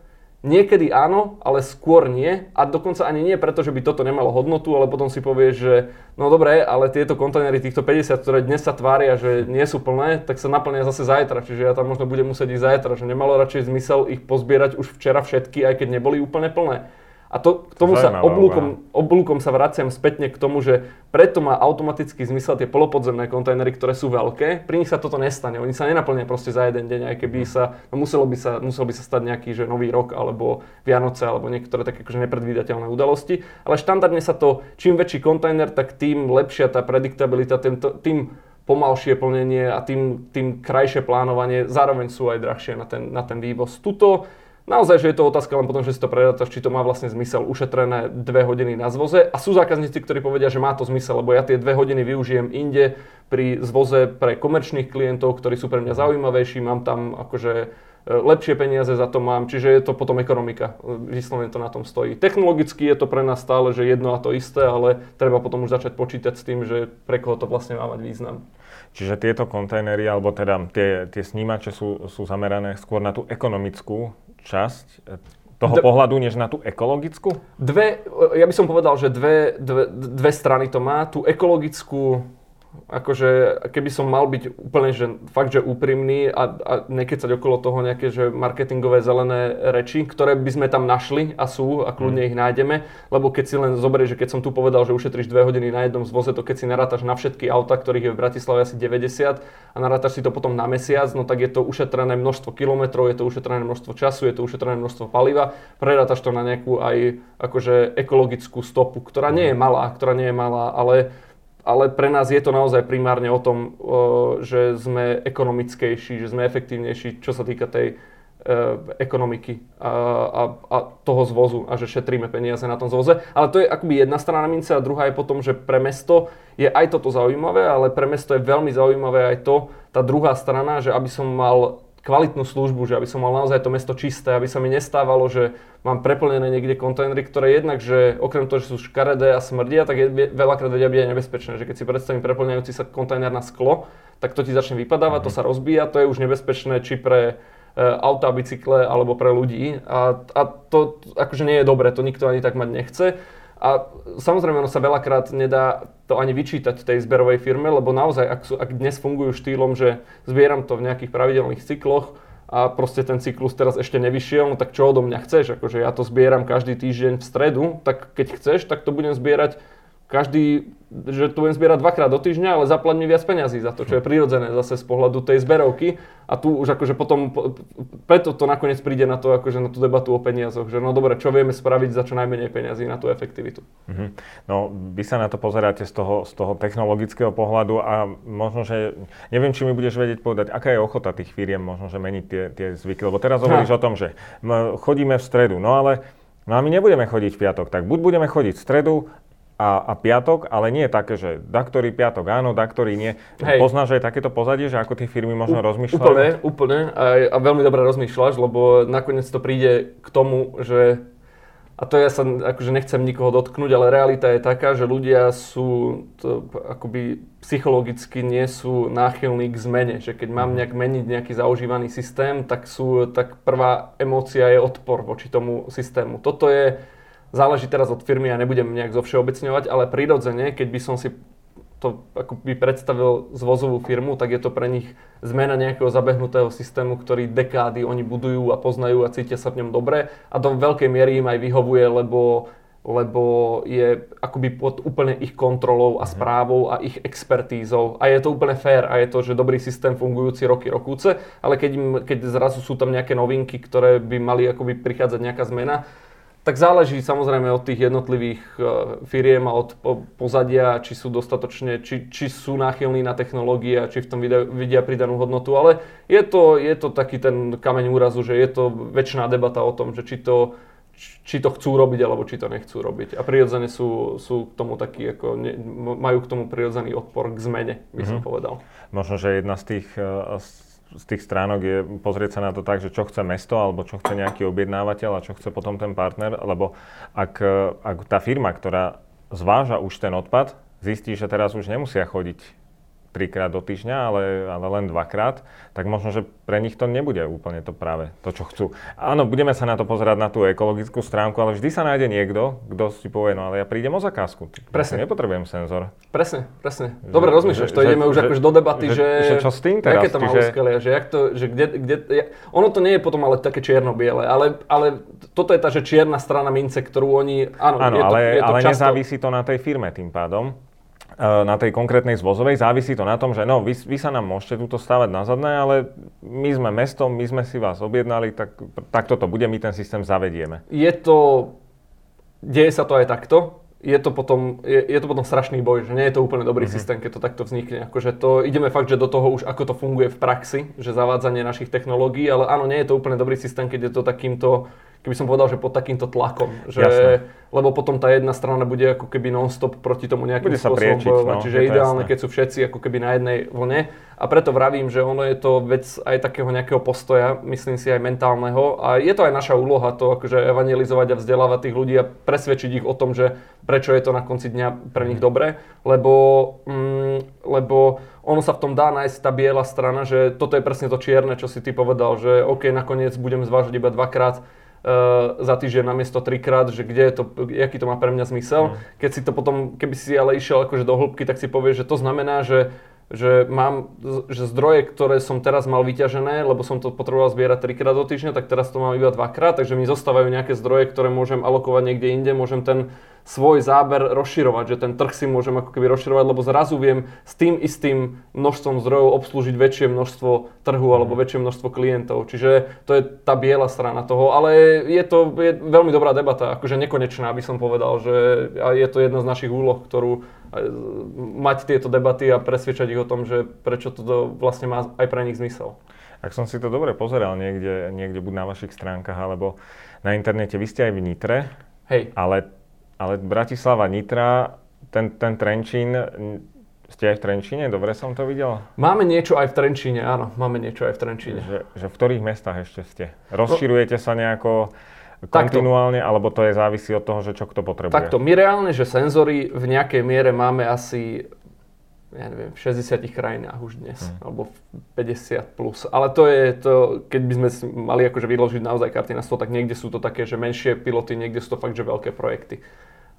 Niekedy áno, ale skôr nie. A dokonca ani nie preto, že by toto nemalo hodnotu, ale potom si povieš, že no dobre, ale tieto kontajnery, týchto 50, ktoré dnes sa tvária, že nie sú plné, tak sa naplnia zase zajtra. Čiže ja tam možno budem musieť ísť zajtra. Že nemalo radšej zmysel ich pozbierať už včera všetky, aj keď neboli úplne plné. A to, k tomu sa oblúkom, oblúkom sa vraciam spätne k tomu, že preto má automatický zmysel tie polopodzemné kontajnery, ktoré sú veľké. Pri nich sa toto nestane. Oni sa nenaplnia proste za jeden deň, aj keby sa, no muselo by sa, musel by sa stať nejaký že nový rok, alebo Vianoce, alebo niektoré také akože nepredvídateľné udalosti. Ale štandardne sa to, čím väčší kontajner, tak tým lepšia tá prediktabilita, tým, tým pomalšie plnenie a tým, tým krajšie plánovanie, zároveň sú aj drahšie na ten, na ten vývoz. Tuto Naozaj, že je to otázka len potom, že si to predátaš, či to má vlastne zmysel ušetrené dve hodiny na zvoze. A sú zákazníci, ktorí povedia, že má to zmysel, lebo ja tie dve hodiny využijem inde pri zvoze pre komerčných klientov, ktorí sú pre mňa zaujímavejší, mám tam akože e, lepšie peniaze za to mám, čiže je to potom ekonomika, vyslovene to na tom stojí. Technologicky je to pre nás stále, že jedno a to isté, ale treba potom už začať počítať s tým, že pre koho to vlastne má mať význam. Čiže tieto kontajnery, alebo teda tie, tie snímače sú, sú zamerané skôr na tú ekonomickú časť e, toho D- pohľadu, než na tú ekologickú? Dve, ja by som povedal, že dve, dve, dve strany to má. Tú ekologickú akože keby som mal byť úplne, že fakt, že úprimný a, a nekecať okolo toho nejaké, že marketingové zelené reči, ktoré by sme tam našli a sú a kľudne mm. ich nájdeme, lebo keď si len zoberieš, že keď som tu povedal, že ušetríš 2 hodiny na jednom zvoze, to keď si narátaš na všetky auta, ktorých je v Bratislave asi 90 a narátaš si to potom na mesiac, no tak je to ušetrené množstvo kilometrov, je to ušetrené množstvo času, je to ušetrené množstvo paliva, prerátaš to na nejakú aj akože ekologickú stopu, ktorá nie je malá, ktorá nie je malá, ale ale pre nás je to naozaj primárne o tom, že sme ekonomickejší, že sme efektívnejší, čo sa týka tej e, ekonomiky a, a, a toho zvozu a že šetríme peniaze na tom zvoze. Ale to je akoby jedna strana mince a druhá je potom, že pre mesto je aj toto zaujímavé, ale pre mesto je veľmi zaujímavé aj to, tá druhá strana, že aby som mal kvalitnú službu, že aby som mal naozaj to mesto čisté, aby sa mi nestávalo, že mám preplnené niekde kontajnery, ktoré jednak, že okrem toho, že sú škaredé a smrdia, tak je veľakrát vedia byť aj nebezpečné. Že keď si predstavím preplňajúci sa kontajner na sklo, tak to ti začne vypadávať, mm-hmm. to mhm. sa rozbíja, to je už nebezpečné či pre e, auta, bicykle alebo pre ľudí a, a to akože nie je dobré, to nikto ani tak mať nechce. A samozrejme, ono sa veľakrát nedá to ani vyčítať tej zberovej firme, lebo naozaj, ak, sú, ak dnes fungujú štýlom, že zbieram to v nejakých pravidelných cykloch a proste ten cyklus teraz ešte nevyšiel, no tak čo odo mňa chceš? Akože ja to zbieram každý týždeň v stredu, tak keď chceš, tak to budem zbierať každý, že to budem zbierať dvakrát do týždňa, ale zaplať mi viac peňazí za to, čo je prirodzené zase z pohľadu tej zberovky. A tu už akože potom, preto to nakoniec príde na to, akože na tú debatu o peniazoch, že no dobre, čo vieme spraviť za čo najmenej peňazí na tú efektivitu. Mm-hmm. No, vy sa na to pozeráte z toho, z toho technologického pohľadu a možno, že neviem, či mi budeš vedieť povedať, aká je ochota tých firiem možno, že meniť tie, tie zvyky, lebo teraz hovoríš o tom, že chodíme v stredu, no ale No a my nebudeme chodiť v piatok, tak buď budeme chodiť v stredu a, a piatok, ale nie také, že da ktorý piatok áno, da ktorý nie. Hej. Poznáš aj takéto pozadie, že ako tie firmy možno U, rozmýšľajú? Úplne, úplne a, a veľmi dobre rozmýšľaš, lebo nakoniec to príde k tomu, že a to ja sa akože nechcem nikoho dotknúť, ale realita je taká, že ľudia sú to, akoby psychologicky nie sú náchylní k zmene. Že keď mám nejak meniť nejaký zaužívaný systém, tak, sú, tak prvá emócia je odpor voči tomu systému. Toto je záleží teraz od firmy, ja nebudem nejak zovšeobecňovať, ale prirodzene, keď by som si to ako by predstavil zvozovú firmu, tak je to pre nich zmena nejakého zabehnutého systému, ktorý dekády oni budujú a poznajú a cítia sa v ňom dobre a do veľkej miery im aj vyhovuje, lebo lebo je akoby pod úplne ich kontrolou a mhm. správou a ich expertízou. A je to úplne fér a je to, že dobrý systém fungujúci roky, rokúce, ale keď, im, keď zrazu sú tam nejaké novinky, ktoré by mali akoby prichádzať nejaká zmena, tak záleží samozrejme od tých jednotlivých e, firiem a od pozadia, či sú dostatočne, či, či sú náchylní na technológie a či v tom vidia, vidia pridanú hodnotu. Ale je to, je to taký ten kameň úrazu, že je to väčšiná debata o tom, že či to, či to chcú robiť alebo či to nechcú robiť. A prirodzene sú, sú k tomu takí, ako ne, majú k tomu prirodzený odpor k zmene, by mm-hmm. som mhm. povedal. Možno, že jedna z tých uh, z tých stránok je pozrieť sa na to tak, že čo chce mesto alebo čo chce nejaký objednávateľ a čo chce potom ten partner, lebo ak, ak tá firma, ktorá zváža už ten odpad, zistí, že teraz už nemusia chodiť trikrát do týždňa, ale, ale len dvakrát, tak možno, že pre nich to nebude úplne to práve to, čo chcú. Áno, budeme sa na to pozerať na tú ekologickú stránku, ale vždy sa nájde niekto, kto si povie, no ale ja prídem o zakázku. Presne. Ja nepotrebujem senzor. Presne, presne. Dobre rozmýšľaš, to že, ideme už že, akože do debaty, že, že, že čo s tým teraz? Aké to má že... úskalia, že, jak to, že kde, kde, ono to nie je potom ale také čierno-biele, ale, ale toto je tá, že čierna strana mince, ktorú oni, áno, áno je to, ale, je to ale často... nezávisí to na tej firme tým pádom na tej konkrétnej zvozovej. Závisí to na tom, že no, vy, vy sa nám môžete túto stavať na zadné, ale my sme mestom, my sme si vás objednali, tak, tak toto bude, my ten systém zavedieme. Je to, deje sa to aj takto, je to potom, je, je to potom strašný boj, že nie je to úplne dobrý mm-hmm. systém, keď to takto vznikne. Akože to, ideme fakt, že do toho už ako to funguje v praxi, že zavádzanie našich technológií, ale áno, nie je to úplne dobrý systém, keď je to takýmto keby som povedal, že pod takýmto tlakom. Že, lebo potom tá jedna strana bude ako keby non-stop proti tomu nejakým bude spôsobom priečiť, bojovať. No, Čiže je ideálne, jasné. keď sú všetci ako keby na jednej vlne. A preto vravím, že ono je to vec aj takého nejakého postoja, myslím si aj mentálneho. A je to aj naša úloha to akože evangelizovať a vzdelávať tých ľudí a presvedčiť ich o tom, že prečo je to na konci dňa pre nich mhm. dobre. Lebo, mm, lebo ono sa v tom dá nájsť tá biela strana, že toto je presne to čierne, čo si ty povedal, že OK, nakoniec budem zvážiť iba dvakrát za týždeň namiesto trikrát, že kde je to, aký to má pre mňa zmysel. Mm. Keď si to potom, keby si ale išiel akože do hĺbky, tak si povieš, že to znamená, že že mám že zdroje, ktoré som teraz mal vyťažené, lebo som to potreboval zbierať trikrát do týždňa, tak teraz to mám iba dvakrát, takže mi zostávajú nejaké zdroje, ktoré môžem alokovať niekde inde, môžem ten svoj záber rozširovať, že ten trh si môžem ako keby rozširovať, lebo zrazu viem s tým istým množstvom zdrojov obslúžiť väčšie množstvo trhu alebo mhm. väčšie množstvo klientov. Čiže to je tá biela strana toho, ale je to je veľmi dobrá debata, akože nekonečná by som povedal, že je to jedna z našich úloh, ktorú mať tieto debaty a presvedčať ich o tom, že prečo to vlastne má aj pre nich zmysel. Ak som si to dobre pozeral niekde, niekde buď na vašich stránkach, alebo na internete, vy ste aj v Nitre, Hej. ale ale Bratislava, Nitra, ten, ten Trenčín, ste aj v Trenčíne? Dobre som to videl? Máme niečo aj v Trenčíne, áno. Máme niečo aj v Trenčíne. Že, že v ktorých mestách ešte ste? Rozširujete sa nejako kontinuálne, takto. alebo to je závisí od toho, že čo kto potrebuje? Takto, my reálne, že senzory v nejakej miere máme asi ja neviem, v 60 krajinách už dnes, hmm. alebo 50 plus. Ale to je to, keď by sme mali akože vyložiť naozaj karty na stôl, tak niekde sú to také, že menšie piloty, niekde sú to fakt, že veľké projekty.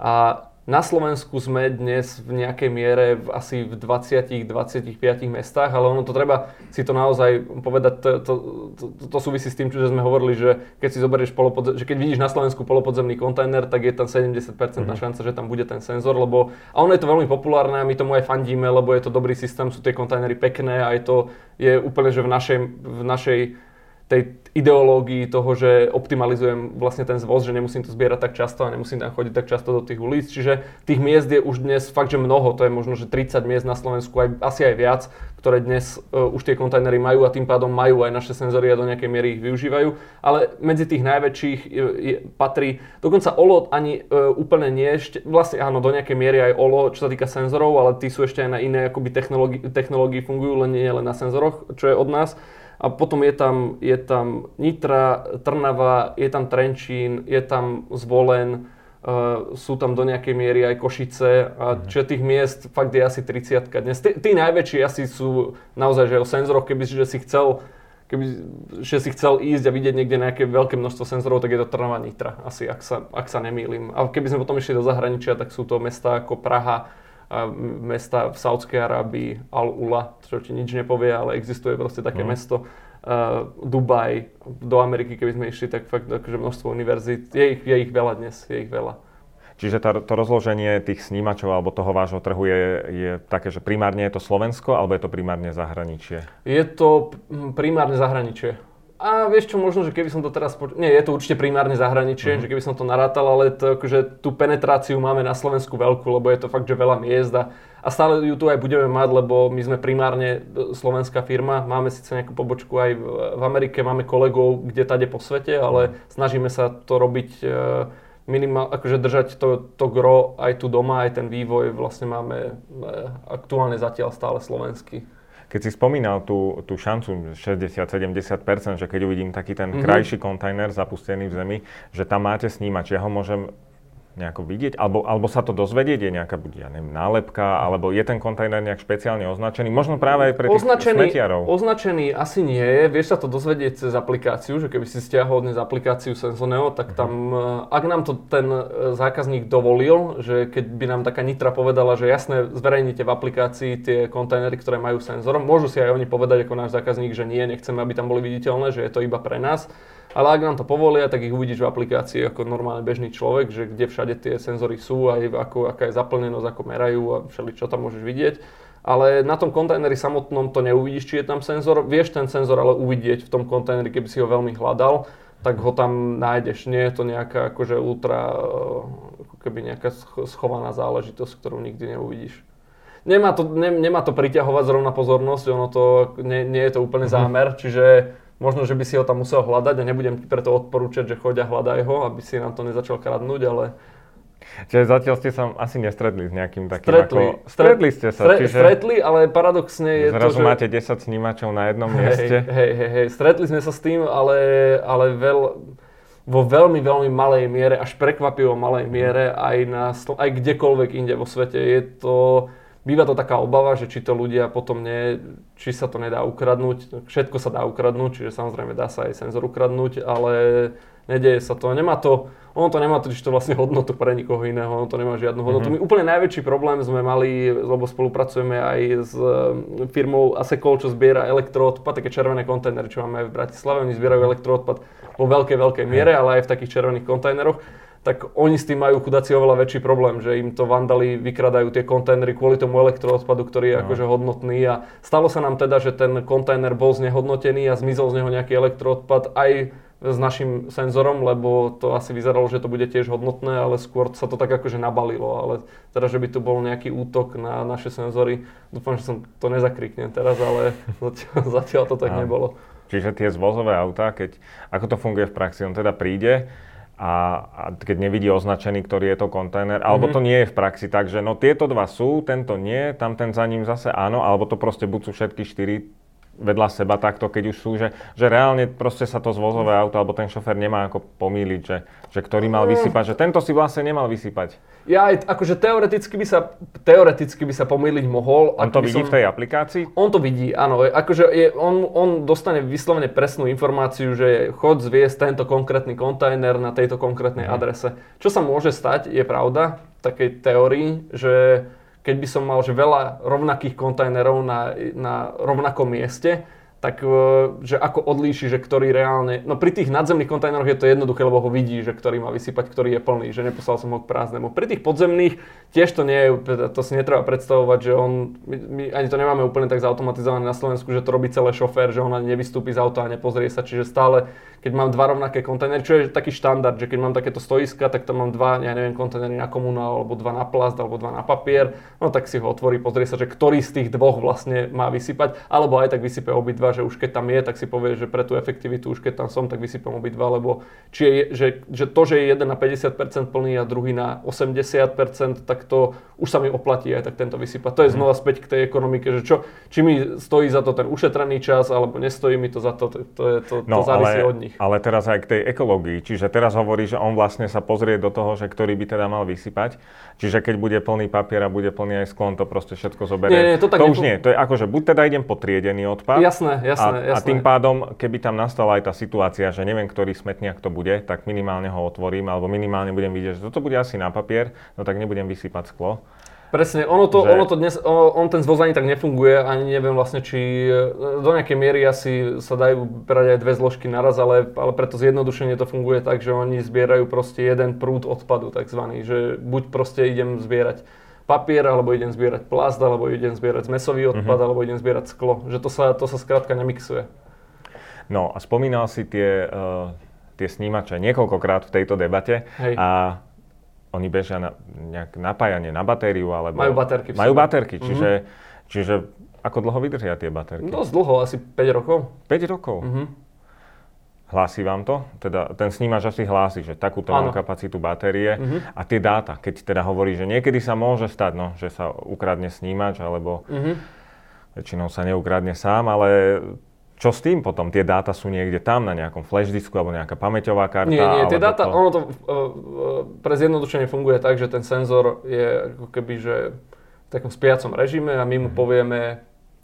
A na Slovensku sme dnes v nejakej miere v asi v 20-25 mestách, ale ono to treba si to naozaj povedať, to, to, to, to súvisí s tým, čo sme hovorili, že keď si zoberieš polopodze- že keď vidíš na Slovensku polopodzemný kontajner, tak je tam 70% mm-hmm. šanca, že tam bude ten senzor, lebo a ono je to veľmi populárne a my tomu aj fandíme, lebo je to dobrý systém, sú tie kontajnery pekné a je to je úplne, že v našej, v našej tej ideológii toho, že optimalizujem vlastne ten zvoz, že nemusím to zbierať tak často a nemusím tam chodiť tak často do tých ulic. Čiže tých miest je už dnes fakt, že mnoho, to je možno, že 30 miest na Slovensku, aj, asi aj viac, ktoré dnes uh, už tie kontajnery majú a tým pádom majú aj naše senzory a do nejakej miery ich využívajú. Ale medzi tých najväčších je, je, patrí, dokonca OLO ani uh, úplne nie, ešte, vlastne áno, do nejakej miery aj OLO, čo sa týka senzorov, ale tí sú ešte aj na iné akoby technológii, fungujú, len nie len na senzoroch, čo je od nás. A potom je tam, je tam Nitra, Trnava, je tam Trenčín, je tam Zvolen, uh, sú tam do nejakej miery aj Košice. A mm. čiže tých miest fakt je asi 30 dnes. Tí, tí najväčší asi sú naozaj že o senzoroch, keby že si chcel keby že si chcel ísť a vidieť niekde nejaké veľké množstvo senzorov, tak je to Trnava Nitra, asi, ak sa, ak sa nemýlim. A keby sme potom išli do zahraničia, tak sú to mesta ako Praha, mesta v Saudskej Arábii, Al-Ula, čo ti nič nepovie, ale existuje proste také mm. mesto. Uh, Dubaj, do Ameriky, keby sme išli, tak fakt akože množstvo univerzít. Je ich, je ich veľa dnes, je ich veľa. Čiže tá, to rozloženie tých snímačov alebo toho vášho trhu je, je také, že primárne je to Slovensko alebo je to primárne zahraničie? Je to primárne zahraničie. A vieš čo, možno, že keby som to teraz... Poč- Nie, je to určite primárne zahraničie, uh-huh. že keby som to narátal, ale to, akože, tú penetráciu máme na Slovensku veľkú, lebo je to fakt, že veľa miest a, a stále ju tu aj budeme mať, lebo my sme primárne e, slovenská firma, máme síce nejakú pobočku aj v, v Amerike, máme kolegov kde tade po svete, ale uh-huh. snažíme sa to robiť e, minimál, akože držať to, to gro aj tu doma, aj ten vývoj vlastne máme e, aktuálne zatiaľ stále slovenský. Keď si spomínal tú, tú šancu 60-70%, že keď uvidím taký ten mm-hmm. krajší kontajner zapustený v zemi, že tam máte snímač, ja ho môžem nejako vidieť? Alebo, alebo sa to dozvedieť? Je nejaká, ja neviem, nálepka? Alebo je ten kontajner nejak špeciálne označený? Možno práve aj pre tých označený, smetiarov. Označený asi nie je. Vieš sa to dozvedieť cez aplikáciu, že keby si stiahol dnes aplikáciu Sensoneo, tak tam, uh-huh. ak nám to ten e, zákazník dovolil, že keď by nám taká Nitra povedala, že jasne, zverejnite v aplikácii tie kontajnery, ktoré majú senzor, môžu si aj oni povedať ako náš zákazník, že nie, nechceme, aby tam boli viditeľné, že je to iba pre nás ale ak nám to povolia, tak ich uvidíš v aplikácii ako normálne bežný človek, že kde všade tie senzory sú, aj ako, aká je zaplnenosť, ako merajú a všeli čo tam môžeš vidieť. Ale na tom kontajneri samotnom to neuvidíš, či je tam senzor. Vieš ten senzor ale uvidieť v tom kontajneri, keby si ho veľmi hľadal, tak ho tam nájdeš. Nie je to nejaká akože ultra, eh, ako keby nejaká schovaná záležitosť, ktorú nikdy neuvidíš. Nemá to, ne, nemá to priťahovať zrovna pozornosť, ono to, nie, nie je to úplne mhm. zámer, čiže Možno, že by si ho tam musel hľadať a nebudem ti preto odporúčať, že choď a hľadaj ho, aby si nám to nezačal kradnúť, ale... Čiže zatiaľ ste sa asi nestretli s nejakým takým stretli, ako... Stretli ste sa, stre, čiže... Stretli, ale paradoxne je Zrazu to, že... máte 10 snímačov na jednom hej, mieste. Hej, hej, hej, stretli sme sa s tým, ale, ale veľ, vo veľmi, veľmi malej miere, až prekvapivo malej miere, aj, na, aj kdekoľvek inde vo svete. Je to býva to taká obava, že či to ľudia potom nie, či sa to nedá ukradnúť. Všetko sa dá ukradnúť, čiže samozrejme dá sa aj senzor ukradnúť, ale nedeje sa to. Nemá to, ono to nemá totiž to vlastne hodnotu pre nikoho iného, ono to nemá žiadnu hodnotu. Mm-hmm. My úplne najväčší problém sme mali, lebo spolupracujeme aj s e, firmou Asecol, čo zbiera elektroodpad, také červené kontajnery, čo máme aj v Bratislave, oni zbierajú elektroodpad vo veľkej, veľkej miere, ale aj v takých červených kontajneroch tak oni s tým majú chudáci oveľa väčší problém, že im to vandali vykradajú tie kontajnery kvôli tomu elektroodpadu, ktorý je no. akože hodnotný a stalo sa nám teda, že ten kontajner bol znehodnotený a zmizol z neho nejaký elektroodpad aj s našim senzorom, lebo to asi vyzeralo, že to bude tiež hodnotné, ale skôr sa to tak akože nabalilo, ale teda, že by tu bol nejaký útok na naše senzory, dúfam, že som to nezakriknem teraz, ale zatiaľ, zatiaľ to tak no. nebolo. Čiže tie zvozové autá, keď, ako to funguje v praxi, on teda príde, a, a keď nevidí označený, ktorý je to kontajner, mm-hmm. alebo mhm. to nie je v praxi tak, že no tieto dva sú, tento nie, tam ten za ním zase áno, alebo to proste buď sú všetky štyri vedľa seba takto, keď už sú, že, že reálne proste sa to zvozové auto alebo ten šofer nemá ako pomýliť, že, že ktorý mal mm. vysypať, že tento si vlastne nemal vysypať. Ja aj, akože teoreticky by sa, teoreticky by sa pomýliť mohol. On to vidí som, v tej aplikácii? On to vidí, áno. Akože je, on, on dostane vyslovene presnú informáciu, že chod zviesť tento konkrétny kontajner na tejto konkrétnej mm. adrese. Čo sa môže stať, je pravda, v takej teórii, že keď by som mal že veľa rovnakých kontajnerov na, na rovnakom mieste, tak e, že ako odlíši, že ktorý reálne... No pri tých nadzemných kontajneroch je to jednoduché, lebo ho vidí, že ktorý má vysypať, ktorý je plný, že neposlal som ho k prázdnemu. Pri tých podzemných tiež to nie je, to si netreba predstavovať, že on, my, my ani to nemáme úplne tak zautomatizované na Slovensku, že to robí celé šofér, že on ani nevystúpi z auta a nepozrie sa, čiže stále keď mám dva rovnaké kontajnery, čo je taký štandard, že keď mám takéto stoiska, tak tam mám dva, ja neviem, kontajnery na komunál, alebo dva na plast, alebo dva na papier, no tak si ho otvorí, pozrie sa, že ktorý z tých dvoch vlastne má vysypať, alebo aj tak vysype obidva, že už keď tam je, tak si povie, že pre tú efektivitu, už keď tam som, tak vysypem obidva, lebo či je, že, že to, že je jeden na 50% plný a druhý na 80%, tak to už sa mi oplatí aj tak tento vysypať. To je znova späť k tej ekonomike, že čo, či mi stojí za to ten ušetrený čas, alebo nestojí mi to za to, to, to, je, to, no, to závisí ale... od nich. Ale teraz aj k tej ekológii. Čiže teraz hovorí, že on vlastne sa pozrie do toho, že ktorý by teda mal vysypať. Čiže keď bude plný papier a bude plný aj sklon, to proste všetko zoberie. Nie, nie, to, tak to už nie. To je ako, že buď teda idem potriedený odpad. Jasné, jasné, a, jasné. A tým pádom, keby tam nastala aj tá situácia, že neviem, ktorý smetniak to bude, tak minimálne ho otvorím, alebo minimálne budem vidieť, že toto bude asi na papier, no tak nebudem vysypať sklo. Presne, ono to, že... ono to dnes, on ten zvoz ani tak nefunguje, ani neviem vlastne, či e, do nejakej miery asi sa dajú brať aj dve zložky naraz, ale, ale preto zjednodušenie to funguje tak, že oni zbierajú proste jeden prúd odpadu takzvaný, že buď proste idem zbierať papier, alebo idem zbierať plast, alebo idem zbierať zmesový odpad, uh-huh. alebo idem zbierať sklo. Že to sa, to sa skrátka nemixuje. No a spomínal si tie, uh, tie snímače niekoľkokrát v tejto debate. Hej. A oni bežia na nejak napájanie na batériu, alebo... Majú baterky. Majú baterky, čiže, mm-hmm. čiže ako dlho vydržia tie baterky? Dosť dlho, asi 5 rokov. 5 rokov? Mm-hmm. Hlási vám to? Teda ten snímač asi hlási, že takúto mám kapacitu batérie mm-hmm. a tie dáta, keď teda hovorí, že niekedy sa môže stať, no, že sa ukradne snímač, alebo mm-hmm. väčšinou sa neukradne sám, ale čo s tým potom? Tie dáta sú niekde tam na nejakom flash disku alebo nejaká pamäťová karta? Nie, nie, tie dáta, to... ono to uh, pre zjednodušenie funguje tak, že ten senzor je ako keby, že v takom spiacom režime a my mu mm-hmm. povieme,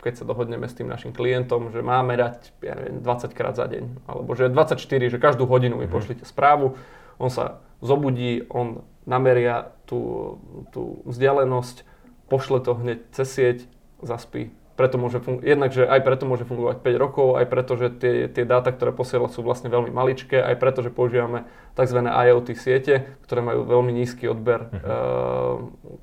keď sa dohodneme s tým našim klientom, že máme dať ja neviem, 20 krát za deň, alebo že 24, že každú hodinu mi mm-hmm. pošlite správu, on sa zobudí, on nameria tú, tú vzdialenosť, pošle to hneď cez sieť, zaspí preto môže fungu- jednak, že aj preto môže fungovať 5 rokov, aj preto, že tie, tie dáta, ktoré posiela, sú vlastne veľmi maličké, aj preto, že používame tzv. IoT siete, ktoré majú veľmi nízky odber, uh-huh. uh,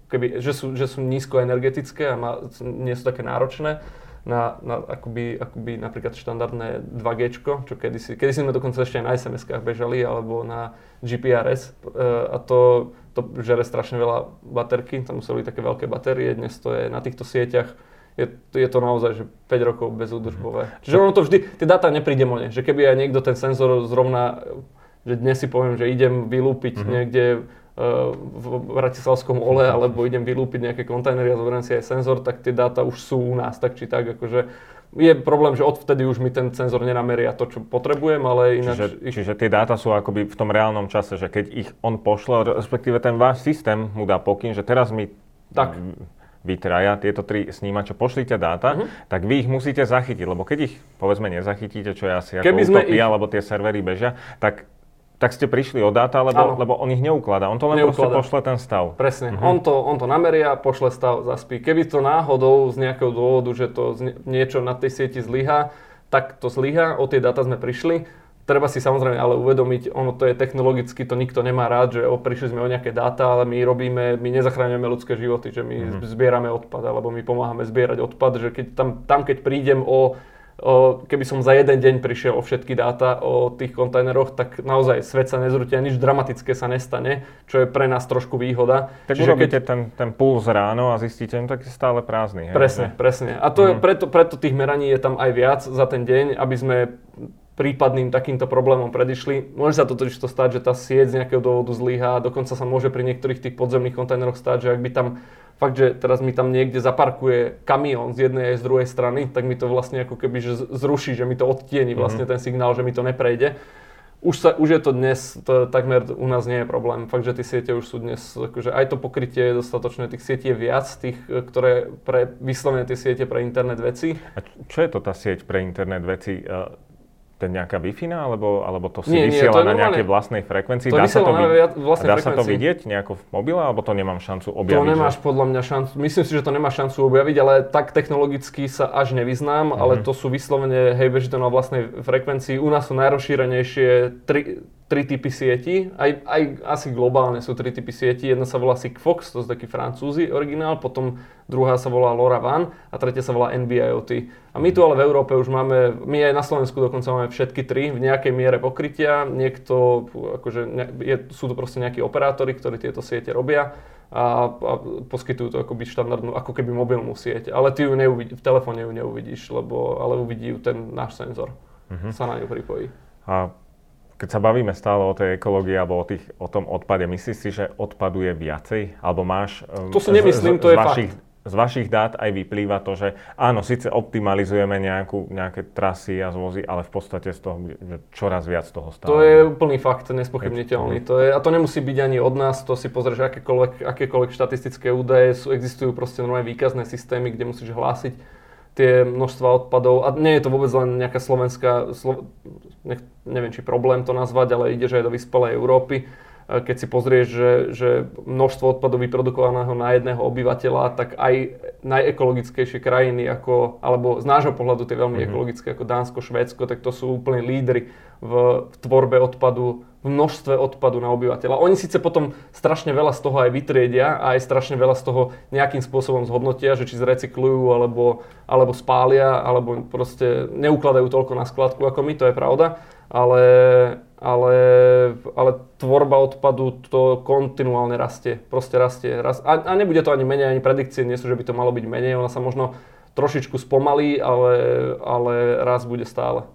keby, že, sú, že sú nízkoenergetické a má, nie sú také náročné na, na akoby, akoby napríklad štandardné 2G, čo kedysi, kedysi sme dokonca ešte aj na SMS-kách bežali, alebo na GPRS uh, a to, to žere strašne veľa baterky, tam museli byť také veľké batérie, dnes to je na týchto sieťach je, je to naozaj že 5 rokov bezúdržbové. Čiže ono to vždy, tie dáta nepríde mone, že keby aj niekto ten senzor zrovna, že dnes si poviem, že idem vylúpiť mm-hmm. niekde uh, v Bratislavskom ole, alebo idem vylúpiť nejaké kontajnery a zoberiem si aj senzor, tak tie dáta už sú u nás, tak či tak, akože je problém, že odvtedy už mi ten senzor nenameria to, čo potrebujem, ale ináč... Čiže, ich... čiže tie dáta sú akoby v tom reálnom čase, že keď ich on pošle, respektíve ten váš systém mu dá pokyn, že teraz mi tak vy traja, tieto tri snímače, pošlite dáta, uh-huh. tak vy ich musíte zachytiť, lebo keď ich povedzme nezachytíte, čo je asi Keby ako utopia, ich... alebo tie servery bežia, tak tak ste prišli o dáta, lebo, lebo on ich neukladá. On to len neukladá. proste pošle ten stav. Presne. Uh-huh. On, to, on to nameria, pošle stav, zaspí. Keby to náhodou z nejakého dôvodu, že to niečo na tej sieti zlyhá, tak to zlyhá, o tie dáta sme prišli Treba si samozrejme ale uvedomiť, ono to je technologicky, to nikto nemá rád, že o, prišli sme o nejaké dáta, ale my robíme, my nezachráňujeme ľudské životy, že my mm-hmm. zbierame odpad, alebo my pomáhame zbierať odpad, že keď tam, tam keď prídem o, o, keby som za jeden deň prišiel o všetky dáta o tých kontajneroch, tak naozaj svet sa nezrúti a nič dramatické sa nestane, čo je pre nás trošku výhoda. Tak Čiže urobíte keď... ten, ten puls ráno a zistíte, že tak je stále prázdny. Hej? Presne, že... presne. A to mm. je, mhm. preto, preto tých meraní je tam aj viac za ten deň, aby sme prípadným takýmto problémom predišli. Môže sa to totiž to stať, že tá sieť z nejakého dôvodu zlyhá, dokonca sa môže pri niektorých tých podzemných kontajneroch stať, že ak by tam fakt, že teraz mi tam niekde zaparkuje kamión z jednej aj z druhej strany, tak mi to vlastne ako keby že zruší, že mi to odtieni vlastne mm-hmm. ten signál, že mi to neprejde. Už, sa, už je to dnes, to takmer u nás nie je problém. Fakt, že tie siete už sú dnes, akože aj to pokrytie je dostatočné, tých sietí je viac, tých, ktoré pre, vyslovene tie siete pre internet veci. A čo je to tá sieť pre internet veci? To je nejaká wi alebo, alebo to si nie, vysiela nie, to na nejakej vlastnej frekvencii? To dá sa to, vy... dá sa to vidieť nejako v mobile, alebo to nemám šancu objaviť? To nemáš že... podľa mňa šancu, myslím si, že to nemá šancu objaviť, ale tak technologicky sa až nevyznám, mm-hmm. ale to sú vyslovene, hej, beží to na vlastnej frekvencii. U nás sú najrozšírenejšie tri, tri typy sieti, aj, aj asi globálne sú tri typy sieti. Jedna sa volá Sigfox, to sú takí francúzi originál, potom druhá sa volá LoRaWAN a tretia sa volá NB-IoT. A my tu ale v Európe už máme, my aj na Slovensku dokonca máme všetky tri v nejakej miere pokrytia. Niekto, akože je, sú to proste nejakí operátori, ktorí tieto siete robia a, a poskytujú to akoby štandardnú, ako keby mobilnú sieť. Ale ty ju neuvidí, v telefóne ju neuvidíš, lebo, ale uvidí ju ten náš senzor. Uh-huh. Sa na ňu pripojí. A keď sa bavíme stále o tej ekológii alebo o, tých, o tom odpade, myslíš si, že odpadu je viacej? Alebo máš... To si nemyslím, z, to z je vašich, fakt z vašich dát aj vyplýva to, že áno, síce optimalizujeme nejakú, nejaké trasy a zvozy, ale v podstate z toho čoraz viac toho stále. To je úplný fakt, nespochybniteľný. To je, a to nemusí byť ani od nás, to si pozrieš akékoľvek, akékoľvek štatistické údaje, sú, existujú proste normálne výkazné systémy, kde musíš hlásiť tie množstva odpadov. A nie je to vôbec len nejaká slovenská, slo, nech, neviem či problém to nazvať, ale ide, že aj do vyspelej Európy. Keď si pozrieš, že, že množstvo odpadov vyprodukovaného na jedného obyvateľa, tak aj najekologickejšie krajiny, ako, alebo z nášho pohľadu tie veľmi mm-hmm. ekologické, ako Dánsko, Švédsko, tak to sú úplne lídry v, v tvorbe odpadu v množstve odpadu na obyvateľa. Oni síce potom strašne veľa z toho aj vytriedia a aj strašne veľa z toho nejakým spôsobom zhodnotia, že či zrecyklujú alebo, alebo spália, alebo proste neukladajú toľko na skladku ako my, to je pravda. Ale, ale, ale tvorba odpadu to kontinuálne rastie. Proste rastie. Rast, a, a nebude to ani menej, ani predikcie nie sú, že by to malo byť menej. Ona sa možno trošičku spomalí, ale, ale rast bude stále.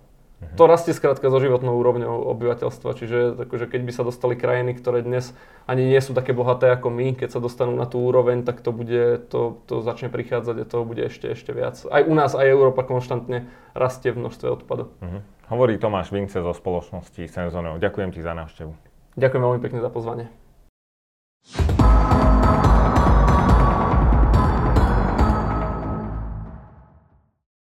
To rastie skrátka so životnou úrovňou obyvateľstva, čiže akože keď by sa dostali krajiny, ktoré dnes ani nie sú také bohaté ako my, keď sa dostanú na tú úroveň, tak to bude, to, to začne prichádzať a toho bude ešte, ešte viac. Aj u nás, aj Európa konštantne rastie v množstve odpadov. Uh-huh. Hovorí Tomáš Vince zo spoločnosti Senzoneo. Ďakujem ti za návštevu. Ďakujem veľmi pekne za pozvanie.